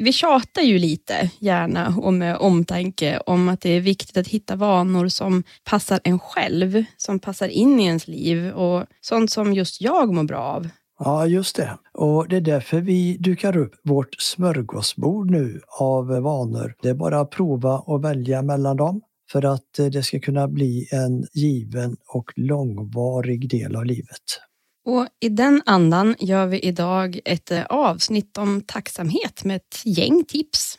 vi tjatar ju lite gärna och eh, med omtanke om att det är viktigt att hitta vanor som passar en själv, som passar in i ens liv och sånt som just jag mår bra av. Ja, just det. Och det är därför vi dukar upp vårt smörgåsbord nu av vanor. Det är bara att prova och välja mellan dem för att eh, det ska kunna bli en given och långvarig del av livet. Och I den andan gör vi idag ett eh, avsnitt om tacksamhet med ett gäng tips.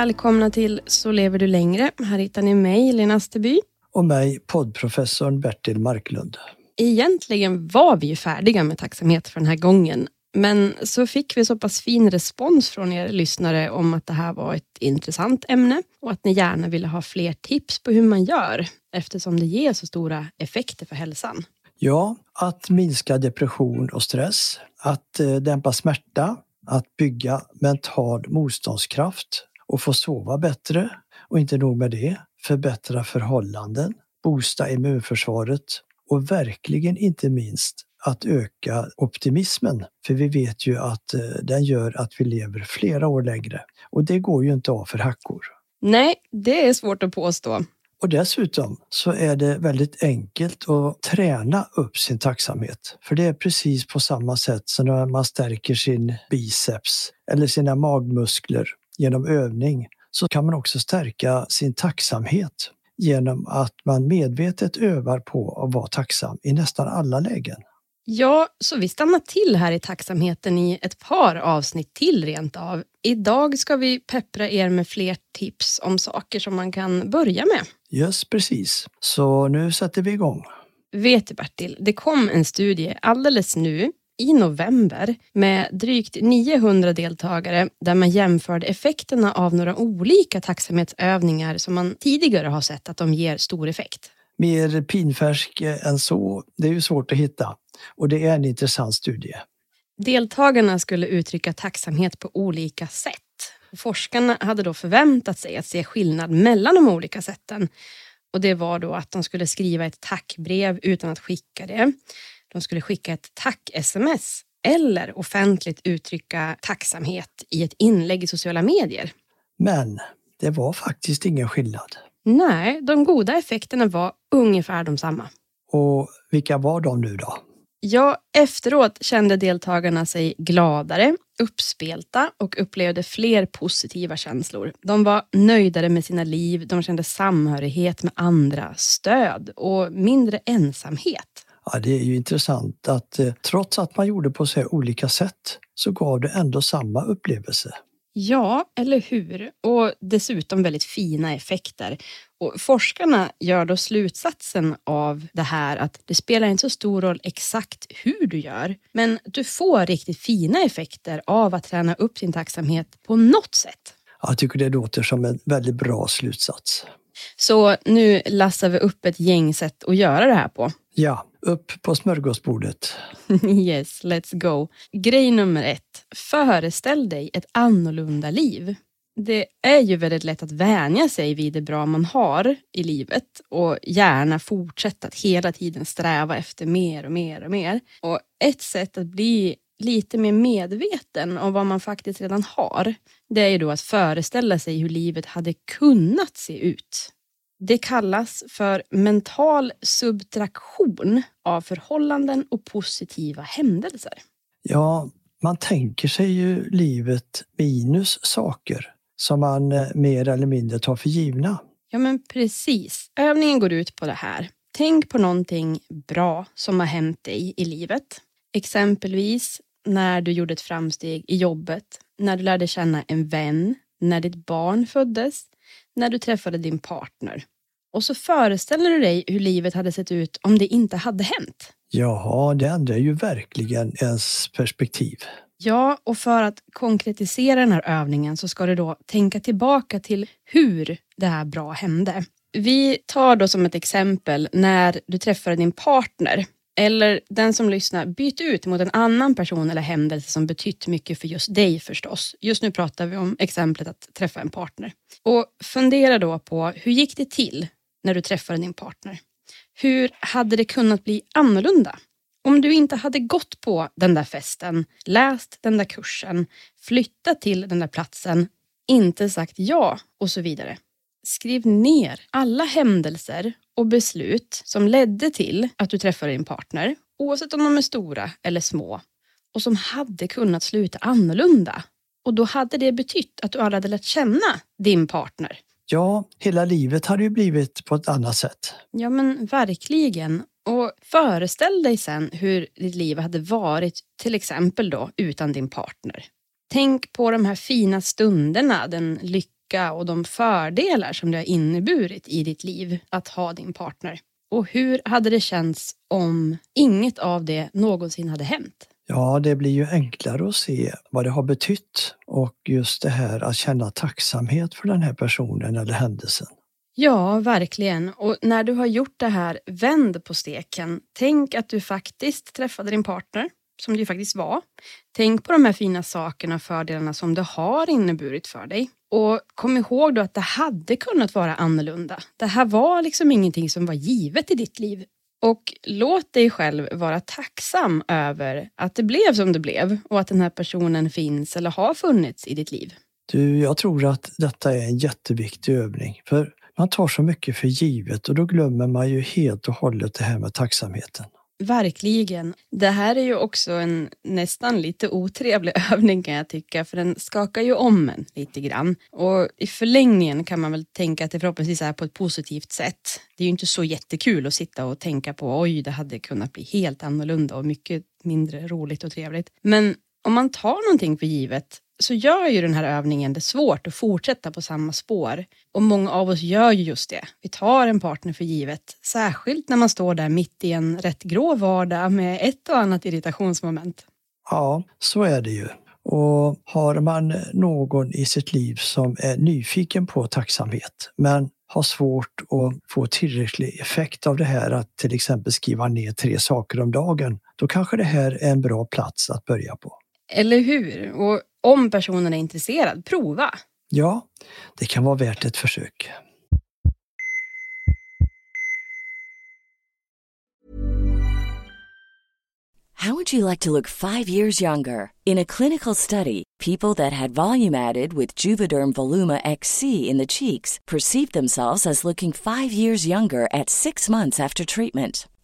Välkomna till Så lever du längre. Här hittar ni mig, Lena Asterby. Och mig, poddprofessorn Bertil Marklund. Egentligen var vi ju färdiga med tacksamhet för den här gången. Men så fick vi så pass fin respons från er lyssnare om att det här var ett intressant ämne och att ni gärna ville ha fler tips på hur man gör eftersom det ger så stora effekter för hälsan. Ja, att minska depression och stress, att eh, dämpa smärta, att bygga mental motståndskraft och få sova bättre och inte nog med det, förbättra förhållanden, boosta immunförsvaret och verkligen inte minst att öka optimismen. För vi vet ju att eh, den gör att vi lever flera år längre och det går ju inte av för hackor. Nej, det är svårt att påstå. Och dessutom så är det väldigt enkelt att träna upp sin tacksamhet. För det är precis på samma sätt som när man stärker sin biceps eller sina magmuskler genom övning så kan man också stärka sin tacksamhet genom att man medvetet övar på att vara tacksam i nästan alla lägen. Ja, så vi stannar till här i tacksamheten i ett par avsnitt till rent av. Idag ska vi peppra er med fler tips om saker som man kan börja med. Just precis. Så nu sätter vi igång. Vet du Bertil, det kom en studie alldeles nu i november med drygt 900 deltagare där man jämförde effekterna av några olika tacksamhetsövningar som man tidigare har sett att de ger stor effekt. Mer pinfärsk än så, det är ju svårt att hitta och det är en intressant studie. Deltagarna skulle uttrycka tacksamhet på olika sätt. Forskarna hade då förväntat sig att se skillnad mellan de olika sätten. Och Det var då att de skulle skriva ett tackbrev utan att skicka det. De skulle skicka ett tack-sms eller offentligt uttrycka tacksamhet i ett inlägg i sociala medier. Men det var faktiskt ingen skillnad. Nej, de goda effekterna var ungefär de samma. Och vilka var de nu då? Ja, efteråt kände deltagarna sig gladare, uppspelta och upplevde fler positiva känslor. De var nöjdare med sina liv, de kände samhörighet med andra, stöd och mindre ensamhet. Ja, det är ju intressant att eh, trots att man gjorde på så olika sätt så gav det ändå samma upplevelse. Ja, eller hur? Och dessutom väldigt fina effekter. Och forskarna gör då slutsatsen av det här att det spelar inte så stor roll exakt hur du gör, men du får riktigt fina effekter av att träna upp din tacksamhet på något sätt. Jag tycker det låter som en väldigt bra slutsats. Så nu lassar vi upp ett gäng sätt att göra det här på. Ja, upp på smörgåsbordet. yes, let's go. Grej nummer ett. Föreställ dig ett annorlunda liv. Det är ju väldigt lätt att vänja sig vid det bra man har i livet och gärna fortsätta att hela tiden sträva efter mer och mer och mer. Och ett sätt att bli lite mer medveten om vad man faktiskt redan har, det är ju då att föreställa sig hur livet hade kunnat se ut. Det kallas för mental subtraktion av förhållanden och positiva händelser. Ja, man tänker sig ju livet minus saker som man eh, mer eller mindre tar för givna. Ja, men precis. Övningen går ut på det här. Tänk på någonting bra som har hänt dig i livet. Exempelvis när du gjorde ett framsteg i jobbet, när du lärde känna en vän, när ditt barn föddes, när du träffade din partner. Och så föreställer du dig hur livet hade sett ut om det inte hade hänt. Ja, det ändrar ju verkligen ens perspektiv. Ja, och för att konkretisera den här övningen så ska du då tänka tillbaka till hur det här bra hände. Vi tar då som ett exempel när du träffade din partner eller den som lyssnar, byt ut mot en annan person eller händelse som betytt mycket för just dig förstås. Just nu pratar vi om exemplet att träffa en partner. Och fundera då på hur gick det till när du träffade din partner? Hur hade det kunnat bli annorlunda? Om du inte hade gått på den där festen, läst den där kursen, flyttat till den där platsen, inte sagt ja och så vidare. Skriv ner alla händelser och beslut som ledde till att du träffade din partner, oavsett om de är stora eller små, och som hade kunnat sluta annorlunda. Och då hade det betytt att du aldrig hade lärt känna din partner. Ja, hela livet hade ju blivit på ett annat sätt. Ja, men verkligen. Och föreställ dig sen hur ditt liv hade varit, till exempel då utan din partner. Tänk på de här fina stunderna, den lycka och de fördelar som det har inneburit i ditt liv att ha din partner. Och hur hade det känts om inget av det någonsin hade hänt? Ja, det blir ju enklare att se vad det har betytt och just det här att känna tacksamhet för den här personen eller händelsen. Ja, verkligen. Och när du har gjort det här, vänd på steken. Tänk att du faktiskt träffade din partner, som det ju faktiskt var. Tänk på de här fina sakerna och fördelarna som det har inneburit för dig. Och kom ihåg då att det hade kunnat vara annorlunda. Det här var liksom ingenting som var givet i ditt liv. Och låt dig själv vara tacksam över att det blev som det blev och att den här personen finns eller har funnits i ditt liv. Du, jag tror att detta är en jätteviktig övning. För man tar så mycket för givet och då glömmer man ju helt och hållet det här med tacksamheten. Verkligen. Det här är ju också en nästan lite otrevlig övning kan jag tycka, för den skakar ju om en lite grann. Och i förlängningen kan man väl tänka att det förhoppningsvis är på ett positivt sätt. Det är ju inte så jättekul att sitta och tänka på oj, det hade kunnat bli helt annorlunda och mycket mindre roligt och trevligt. Men om man tar någonting för givet så gör ju den här övningen det svårt att fortsätta på samma spår. Och många av oss gör ju just det. Vi tar en partner för givet, särskilt när man står där mitt i en rätt grå vardag med ett och annat irritationsmoment. Ja, så är det ju. Och har man någon i sitt liv som är nyfiken på tacksamhet men har svårt att få tillräcklig effekt av det här att till exempel skriva ner tre saker om dagen, då kanske det här är en bra plats att börja på. Eller hur? Och om personen är intresserad, prova. Ja, det kan vara värt ett försök. How would you like to look five years younger? In a clinical study, people that had volume added with Juvederm Voluma XC in the cheeks perceived themselves as looking five years younger at six months after treatment.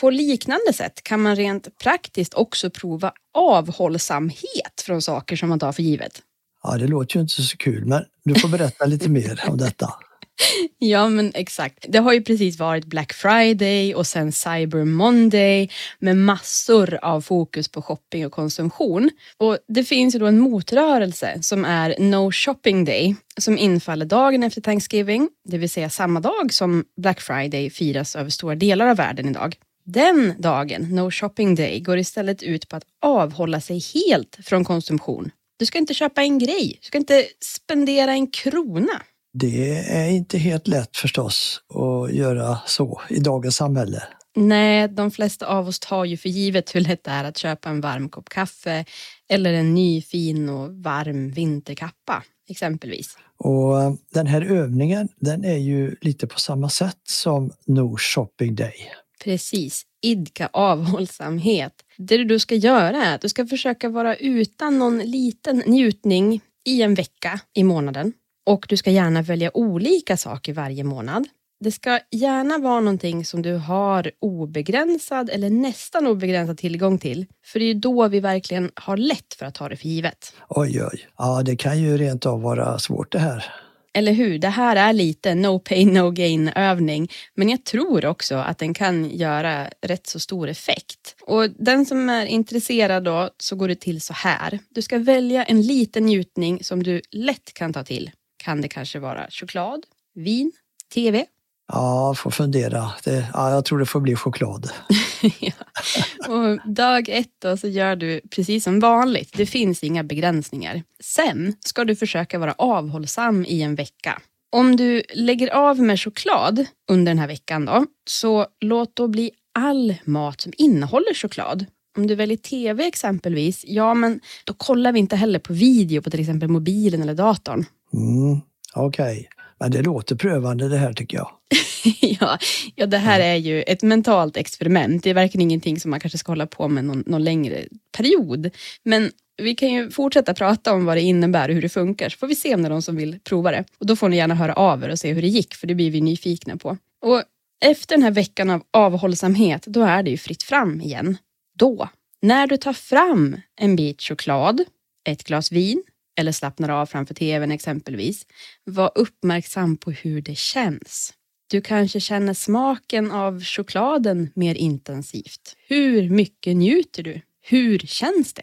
På liknande sätt kan man rent praktiskt också prova avhållsamhet från saker som man tar för givet. Ja, det låter ju inte så kul, men du får berätta lite mer om detta. Ja, men exakt. Det har ju precis varit Black Friday och sen Cyber Monday med massor av fokus på shopping och konsumtion. Och det finns ju då en motrörelse som är No Shopping Day som infaller dagen efter Thanksgiving, det vill säga samma dag som Black Friday firas över stora delar av världen idag. Den dagen, No Shopping Day, går istället ut på att avhålla sig helt från konsumtion. Du ska inte köpa en grej, du ska inte spendera en krona. Det är inte helt lätt förstås att göra så i dagens samhälle. Nej, de flesta av oss tar ju för givet hur lätt det är att köpa en varm kopp kaffe eller en ny fin och varm vinterkappa exempelvis. Och eh, den här övningen den är ju lite på samma sätt som No Shopping Day. Precis, idka avhållsamhet. Det du ska göra är att du ska försöka vara utan någon liten njutning i en vecka i månaden. Och du ska gärna välja olika saker varje månad. Det ska gärna vara någonting som du har obegränsad eller nästan obegränsad tillgång till. För det är då vi verkligen har lätt för att ta det för givet. Oj, oj. Ja, det kan ju rent av vara svårt det här. Eller hur? Det här är lite no pain no gain övning. Men jag tror också att den kan göra rätt så stor effekt. Och den som är intresserad då så går det till så här. Du ska välja en liten njutning som du lätt kan ta till. Kan det kanske vara choklad, vin, TV? Ja, får fundera. Det, ja, jag tror det får bli choklad. ja. Och dag ett då så gör du precis som vanligt. Det finns inga begränsningar. Sen ska du försöka vara avhållsam i en vecka. Om du lägger av med choklad under den här veckan då, så låt då bli all mat som innehåller choklad. Om du väljer TV exempelvis, ja men då kollar vi inte heller på video på till exempel mobilen eller datorn. Mm, Okej, okay. Men det låter prövande det här tycker jag. ja, ja, det här är ju ett mentalt experiment. Det är verkligen ingenting som man kanske ska hålla på med någon, någon längre period. Men vi kan ju fortsätta prata om vad det innebär och hur det funkar, så får vi se om det är någon som vill prova det. Och då får ni gärna höra av er och se hur det gick, för det blir vi nyfikna på. Och efter den här veckan av avhållsamhet, då är det ju fritt fram igen. Då, när du tar fram en bit choklad, ett glas vin eller slappnar av framför tvn exempelvis, var uppmärksam på hur det känns. Du kanske känner smaken av chokladen mer intensivt. Hur mycket njuter du? Hur känns det?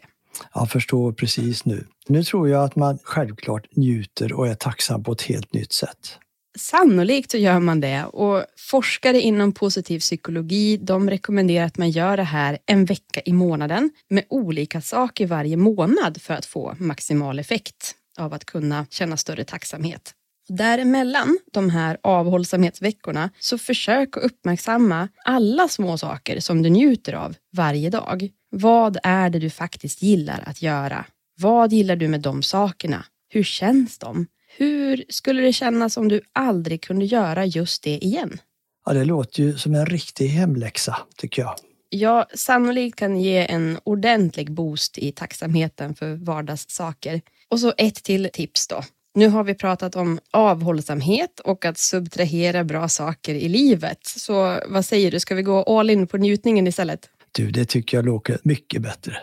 Jag förstår precis nu. Nu tror jag att man självklart njuter och är tacksam på ett helt nytt sätt. Sannolikt så gör man det och forskare inom positiv psykologi de rekommenderar att man gör det här en vecka i månaden med olika saker varje månad för att få maximal effekt av att kunna känna större tacksamhet. Däremellan de här avhållsamhetsveckorna så försök att uppmärksamma alla små saker som du njuter av varje dag. Vad är det du faktiskt gillar att göra? Vad gillar du med de sakerna? Hur känns de? Hur skulle det kännas om du aldrig kunde göra just det igen? Ja, det låter ju som en riktig hemläxa, tycker jag. Ja, sannolikt kan ge en ordentlig boost i tacksamheten för vardagssaker. Och så ett till tips då. Nu har vi pratat om avhållsamhet och att subtrahera bra saker i livet. Så vad säger du, ska vi gå all in på njutningen istället? Du, det tycker jag låter mycket bättre.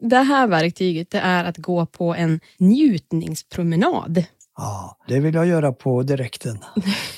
Det här verktyget det är att gå på en njutningspromenad. Ja, det vill jag göra på direkten.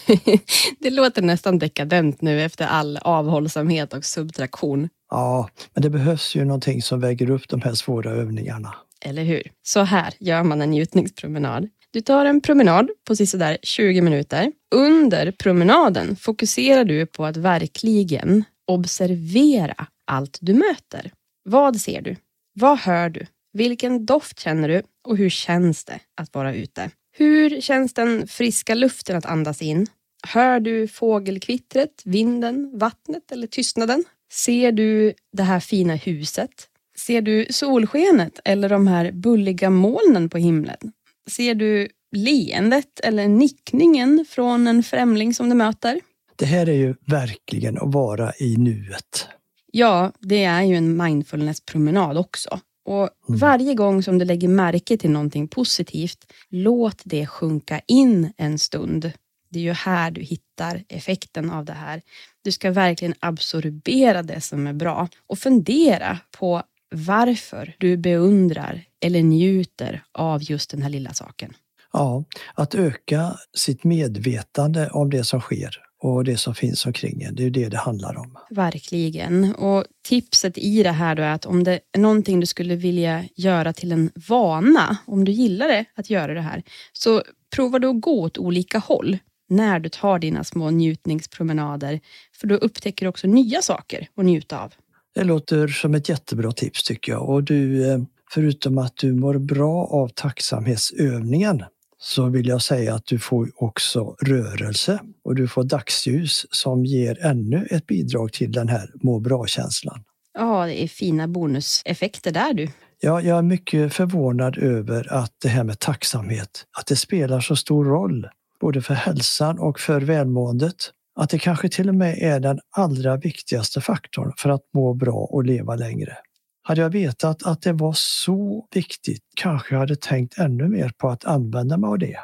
det låter nästan dekadent nu efter all avhållsamhet och subtraktion. Ja, men det behövs ju någonting som väger upp de här svåra övningarna. Eller hur? Så här gör man en njutningspromenad. Du tar en promenad på sådär 20 minuter. Under promenaden fokuserar du på att verkligen observera allt du möter. Vad ser du? Vad hör du? Vilken doft känner du? Och hur känns det att vara ute? Hur känns den friska luften att andas in? Hör du fågelkvittret, vinden, vattnet eller tystnaden? Ser du det här fina huset? Ser du solskenet eller de här bulliga molnen på himlen? Ser du leendet eller nickningen från en främling som du möter? Det här är ju verkligen att vara i nuet. Ja, det är ju en mindfulness-promenad också. Och mm. Varje gång som du lägger märke till någonting positivt, låt det sjunka in en stund. Det är ju här du hittar effekten av det här. Du ska verkligen absorbera det som är bra och fundera på varför du beundrar eller njuter av just den här lilla saken. Ja, att öka sitt medvetande om det som sker och det som finns omkring en. Det är det det handlar om. Verkligen. Och tipset i det här då är att om det är någonting du skulle vilja göra till en vana, om du gillar det att göra det här, så prova då att gå åt olika håll när du tar dina små njutningspromenader. För då upptäcker du också nya saker att njuta av. Det låter som ett jättebra tips tycker jag. Och du, eh, förutom att du mår bra av tacksamhetsövningen så vill jag säga att du får också rörelse och du får dagsljus som ger ännu ett bidrag till den här må bra-känslan. Ja, det är fina bonuseffekter där du. Ja, jag är mycket förvånad över att det här med tacksamhet, att det spelar så stor roll både för hälsan och för välmåendet. Att det kanske till och med är den allra viktigaste faktorn för att må bra och leva längre. Hade jag vetat att det var så viktigt kanske jag hade tänkt ännu mer på att använda mig av det.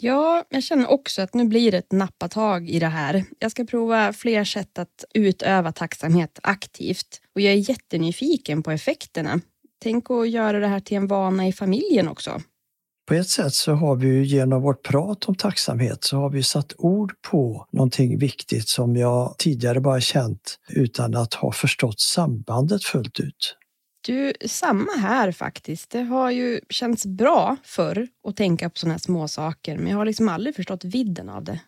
Ja, jag känner också att nu blir det ett nappatag i det här. Jag ska prova fler sätt att utöva tacksamhet aktivt och jag är jättenyfiken på effekterna. Tänk att göra det här till en vana i familjen också. På ett sätt så har vi genom vårt prat om tacksamhet så har vi satt ord på någonting viktigt som jag tidigare bara känt utan att ha förstått sambandet fullt ut. Du, samma här faktiskt. Det har ju känts bra förr att tänka på sådana här små saker, men jag har liksom aldrig förstått vidden av det.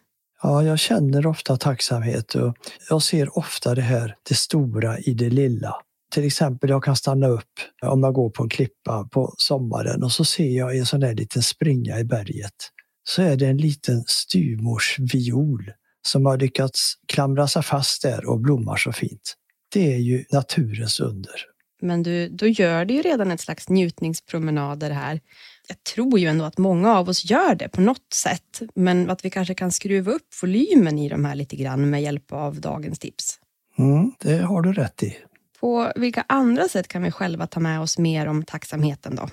Ja, jag känner ofta tacksamhet och jag ser ofta det här, det stora i det lilla. Till exempel, jag kan stanna upp om jag går på en klippa på sommaren och så ser jag en sån där liten springa i berget. Så är det en liten styvmorsviol som har lyckats klamra sig fast där och blommar så fint. Det är ju naturens under. Men du, då gör du ju redan ett slags njutningspromenader här. jag tror ju ändå att många av oss gör det på något sätt, men att vi kanske kan skruva upp volymen i de här lite grann med hjälp av dagens tips. Mm, det har du rätt i. På vilka andra sätt kan vi själva ta med oss mer om tacksamheten då?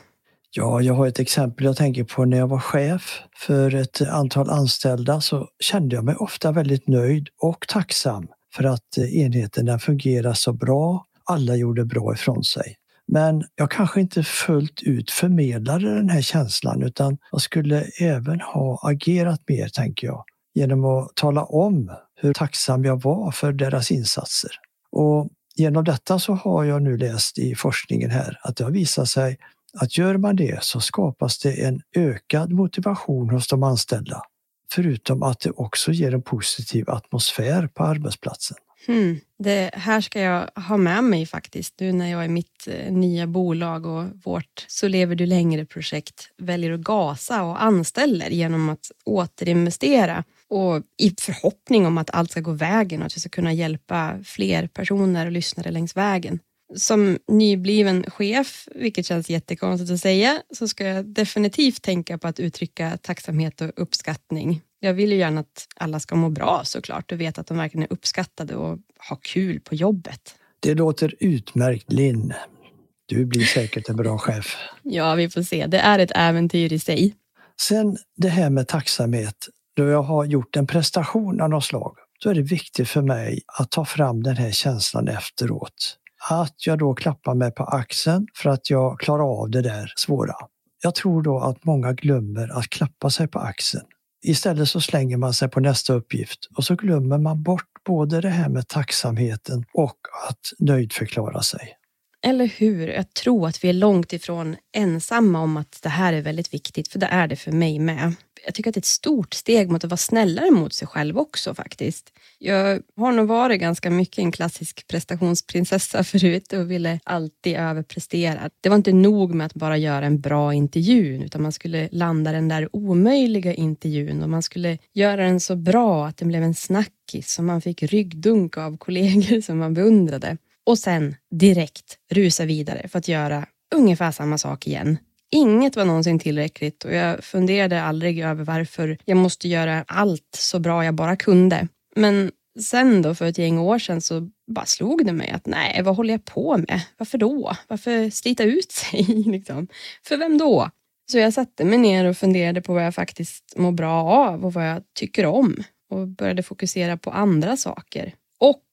Ja, jag har ett exempel jag tänker på när jag var chef för ett antal anställda så kände jag mig ofta väldigt nöjd och tacksam för att enheten fungerar så bra. Alla gjorde bra ifrån sig. Men jag kanske inte fullt ut förmedlade den här känslan utan jag skulle även ha agerat mer, tänker jag, genom att tala om hur tacksam jag var för deras insatser. Och genom detta så har jag nu läst i forskningen här att det har visat sig att gör man det så skapas det en ökad motivation hos de anställda. Förutom att det också ger en positiv atmosfär på arbetsplatsen. Hmm. Det här ska jag ha med mig faktiskt nu när jag i mitt eh, nya bolag och vårt Så lever du längre-projekt väljer att gasa och anställer genom att återinvestera och i förhoppning om att allt ska gå vägen och att vi ska kunna hjälpa fler personer och lyssnare längs vägen. Som nybliven chef, vilket känns jättekonstigt att säga, så ska jag definitivt tänka på att uttrycka tacksamhet och uppskattning jag vill ju gärna att alla ska må bra såklart och veta att de verkligen är uppskattade och har kul på jobbet. Det låter utmärkt Linn. Du blir säkert en bra chef. Ja, vi får se. Det är ett äventyr i sig. Sen det här med tacksamhet. Då jag har gjort en prestation av något slag, då är det viktigt för mig att ta fram den här känslan efteråt. Att jag då klappar mig på axeln för att jag klarar av det där svåra. Jag tror då att många glömmer att klappa sig på axeln. Istället så slänger man sig på nästa uppgift och så glömmer man bort både det här med tacksamheten och att nöjdförklara sig. Eller hur? Jag tror att vi är långt ifrån ensamma om att det här är väldigt viktigt, för det är det för mig med. Jag tycker att det är ett stort steg mot att vara snällare mot sig själv också faktiskt. Jag har nog varit ganska mycket en klassisk prestationsprinsessa förut och ville alltid överprestera. Det var inte nog med att bara göra en bra intervju, utan man skulle landa den där omöjliga intervjun och man skulle göra den så bra att den blev en snackis som man fick ryggdunk av kollegor som man beundrade och sen direkt rusa vidare för att göra ungefär samma sak igen. Inget var någonsin tillräckligt och jag funderade aldrig över varför jag måste göra allt så bra jag bara kunde. Men sen då för ett gäng år sedan så bara slog det mig att nej, vad håller jag på med? Varför då? Varför slita ut sig? liksom? För vem då? Så jag satte mig ner och funderade på vad jag faktiskt mår bra av och vad jag tycker om och började fokusera på andra saker. Och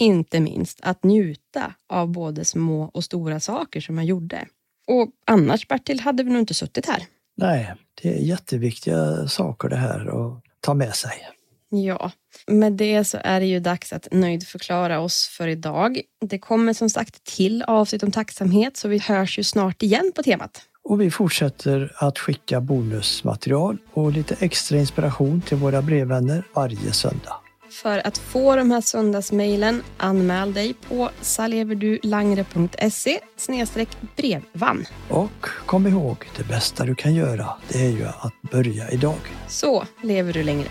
inte minst att njuta av både små och stora saker som jag gjorde. Och annars Bertil hade vi nog inte suttit här. Nej, det är jätteviktiga saker det här att ta med sig. Ja, med det så är det ju dags att nöjdförklara oss för idag. Det kommer som sagt till avsnitt om tacksamhet så vi hörs ju snart igen på temat. Och vi fortsätter att skicka bonusmaterial och lite extra inspiration till våra brevvänner varje söndag. För att få de här söndagsmejlen, anmäl dig på saleverdulangre.se brevvann. Och kom ihåg, det bästa du kan göra, det är ju att börja idag. Så lever du längre.